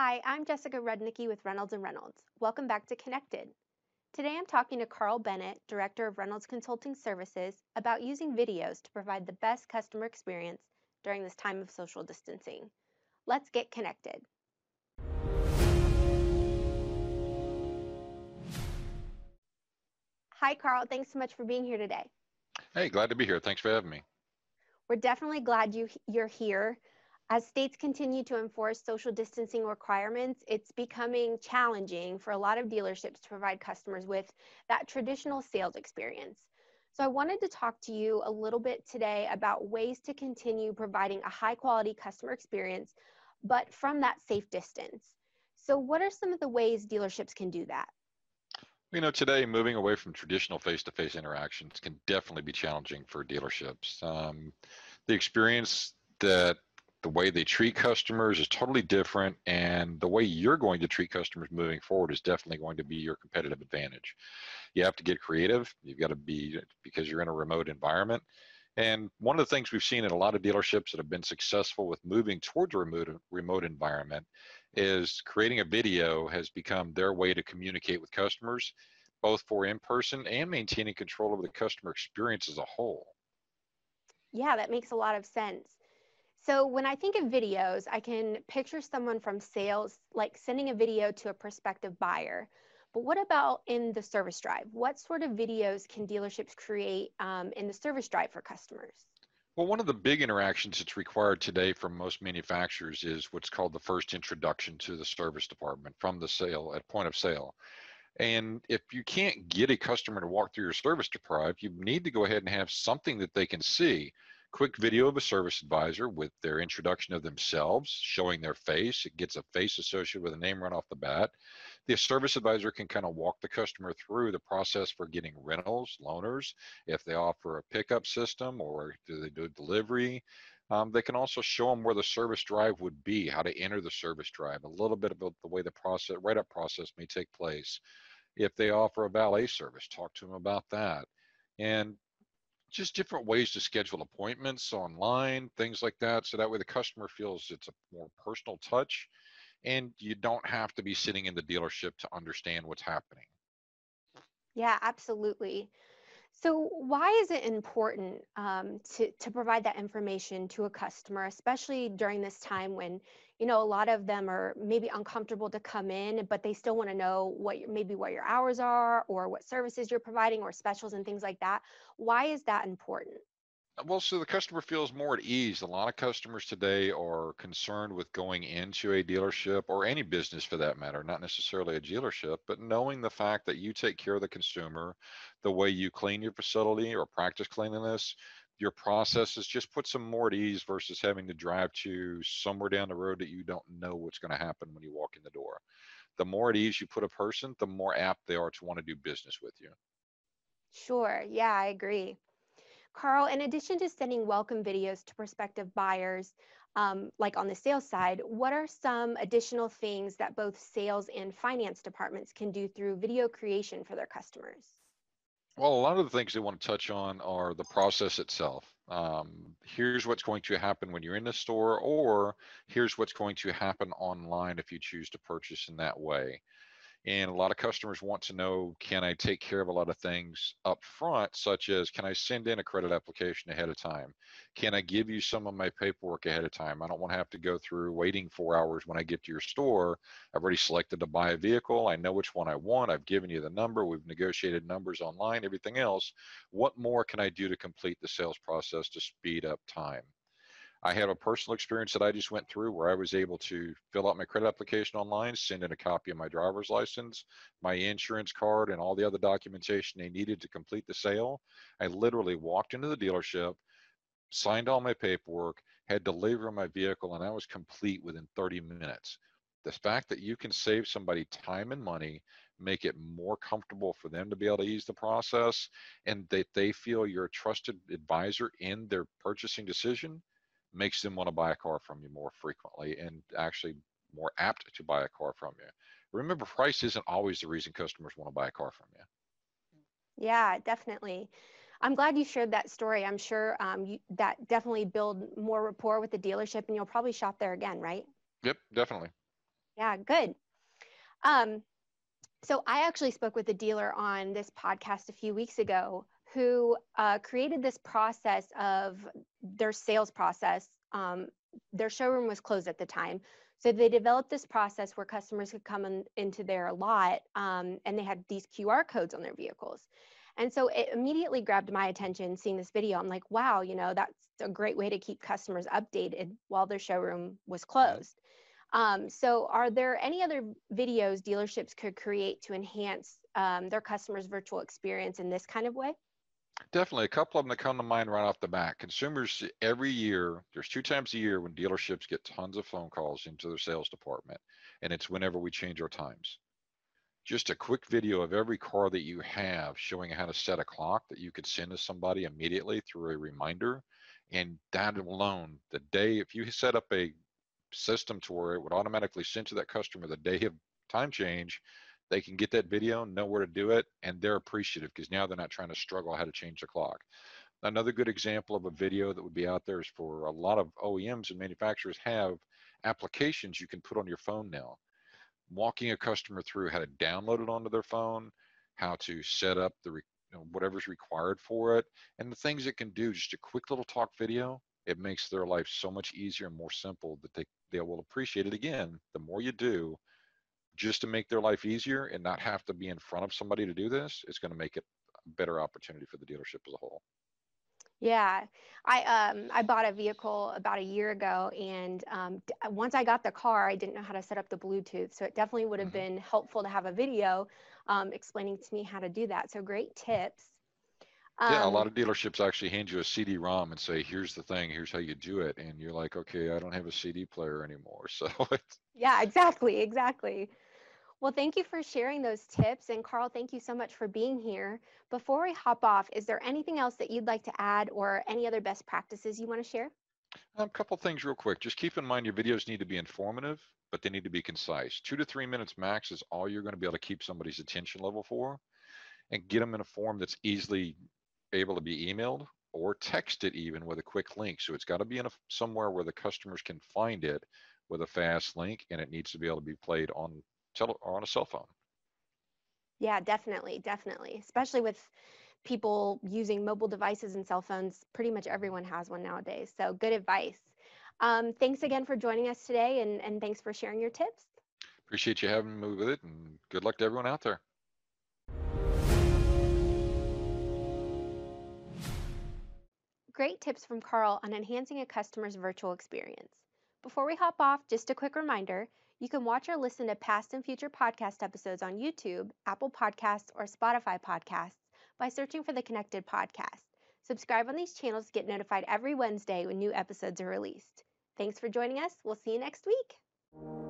Hi, I'm Jessica Rudnicki with Reynolds & Reynolds. Welcome back to Connected. Today I'm talking to Carl Bennett, Director of Reynolds Consulting Services, about using videos to provide the best customer experience during this time of social distancing. Let's get connected. Hi, Carl. Thanks so much for being here today. Hey, glad to be here. Thanks for having me. We're definitely glad you, you're here. As states continue to enforce social distancing requirements, it's becoming challenging for a lot of dealerships to provide customers with that traditional sales experience. So I wanted to talk to you a little bit today about ways to continue providing a high quality customer experience, but from that safe distance. So what are some of the ways dealerships can do that? You know, today moving away from traditional face-to-face interactions can definitely be challenging for dealerships. Um, the experience that the way they treat customers is totally different and the way you're going to treat customers moving forward is definitely going to be your competitive advantage. You have to get creative. You've got to be because you're in a remote environment. And one of the things we've seen in a lot of dealerships that have been successful with moving towards a remote, remote environment is creating a video has become their way to communicate with customers both for in person and maintaining control over the customer experience as a whole. Yeah that makes a lot of sense so when I think of videos, I can picture someone from sales like sending a video to a prospective buyer. But what about in the service drive? What sort of videos can dealerships create um, in the service drive for customers? Well, one of the big interactions that's required today from most manufacturers is what's called the first introduction to the service department from the sale at point of sale. And if you can't get a customer to walk through your service drive, you need to go ahead and have something that they can see quick video of a service advisor with their introduction of themselves, showing their face. It gets a face associated with a name right off the bat. The service advisor can kind of walk the customer through the process for getting rentals, loaners, if they offer a pickup system or do they do delivery. Um, they can also show them where the service drive would be, how to enter the service drive, a little bit about the way the process, write-up process may take place. If they offer a valet service, talk to them about that. And just different ways to schedule appointments online, things like that. So that way the customer feels it's a more personal touch and you don't have to be sitting in the dealership to understand what's happening. Yeah, absolutely. So why is it important um, to, to provide that information to a customer, especially during this time when, you know, a lot of them are maybe uncomfortable to come in, but they still want to know what your, maybe what your hours are or what services you're providing or specials and things like that. Why is that important? Well, so the customer feels more at ease. A lot of customers today are concerned with going into a dealership or any business for that matter, not necessarily a dealership, but knowing the fact that you take care of the consumer, the way you clean your facility or practice cleanliness, your processes just puts them more at ease versus having to drive to somewhere down the road that you don't know what's going to happen when you walk in the door. The more at ease you put a person, the more apt they are to want to do business with you. Sure. Yeah, I agree. Carl, in addition to sending welcome videos to prospective buyers, um, like on the sales side, what are some additional things that both sales and finance departments can do through video creation for their customers? Well, a lot of the things they want to touch on are the process itself. Um, here's what's going to happen when you're in the store, or here's what's going to happen online if you choose to purchase in that way. And a lot of customers want to know, can I take care of a lot of things up front, such as can I send in a credit application ahead of time? Can I give you some of my paperwork ahead of time? I don't want to have to go through waiting four hours when I get to your store. I've already selected to buy a vehicle. I know which one I want. I've given you the number. We've negotiated numbers online, everything else. What more can I do to complete the sales process to speed up time? I have a personal experience that I just went through where I was able to fill out my credit application online, send in a copy of my driver's license, my insurance card, and all the other documentation they needed to complete the sale. I literally walked into the dealership, signed all my paperwork, had delivery of my vehicle, and I was complete within 30 minutes. The fact that you can save somebody time and money, make it more comfortable for them to be able to ease the process, and that they feel you're a trusted advisor in their purchasing decision makes them want to buy a car from you more frequently and actually more apt to buy a car from you. Remember, price isn't always the reason customers want to buy a car from you. Yeah, definitely. I'm glad you shared that story. I'm sure um, you, that definitely build more rapport with the dealership, and you'll probably shop there again, right? Yep, definitely. Yeah, good. Um, so I actually spoke with a dealer on this podcast a few weeks ago who uh, created this process of their sales process. Um, their showroom was closed at the time. So they developed this process where customers could come in, into their lot um, and they had these QR codes on their vehicles. And so it immediately grabbed my attention seeing this video. I'm like, wow, you know, that's a great way to keep customers updated while their showroom was closed. Um, so are there any other videos dealerships could create to enhance um, their customers' virtual experience in this kind of way? Definitely. A couple of them that come to mind right off the bat. Consumers every year, there's two times a year when dealerships get tons of phone calls into their sales department, and it's whenever we change our times. Just a quick video of every car that you have showing how to set a clock that you could send to somebody immediately through a reminder. And that alone, the day, if you set up a system to where it would automatically send to that customer the day of time change, they can get that video, know where to do it, and they're appreciative because now they're not trying to struggle how to change the clock. Another good example of a video that would be out there is for a lot of OEMs and manufacturers have applications you can put on your phone now. Walking a customer through how to download it onto their phone, how to set up the you know, whatever's required for it, and the things it can do. Just a quick little talk video. It makes their life so much easier and more simple that they they will appreciate it again. The more you do, just to make their life easier and not have to be in front of somebody to do this, it's going to make it a better opportunity for the dealership as a whole. Yeah, I um I bought a vehicle about a year ago, and um, d- once I got the car, I didn't know how to set up the Bluetooth, so it definitely would have mm-hmm. been helpful to have a video um, explaining to me how to do that. So great tips. Um, yeah, a lot um, of dealerships actually hand you a CD-ROM and say, "Here's the thing. Here's how you do it," and you're like, "Okay, I don't have a CD player anymore." So it's yeah, exactly, exactly. Well, thank you for sharing those tips. And Carl, thank you so much for being here. Before we hop off, is there anything else that you'd like to add or any other best practices you want to share? A couple things real quick. Just keep in mind your videos need to be informative, but they need to be concise. Two to three minutes max is all you're going to be able to keep somebody's attention level for and get them in a form that's easily able to be emailed or texted even with a quick link. So it's got to be in a, somewhere where the customers can find it with a fast link and it needs to be able to be played on tele- or on a cell phone. Yeah, definitely, definitely. Especially with people using mobile devices and cell phones, pretty much everyone has one nowadays. So good advice. Um, thanks again for joining us today and, and thanks for sharing your tips. Appreciate you having me with it and good luck to everyone out there. Great tips from Carl on enhancing a customer's virtual experience. Before we hop off, just a quick reminder you can watch or listen to past and future podcast episodes on YouTube, Apple Podcasts, or Spotify Podcasts by searching for the Connected Podcast. Subscribe on these channels to get notified every Wednesday when new episodes are released. Thanks for joining us. We'll see you next week.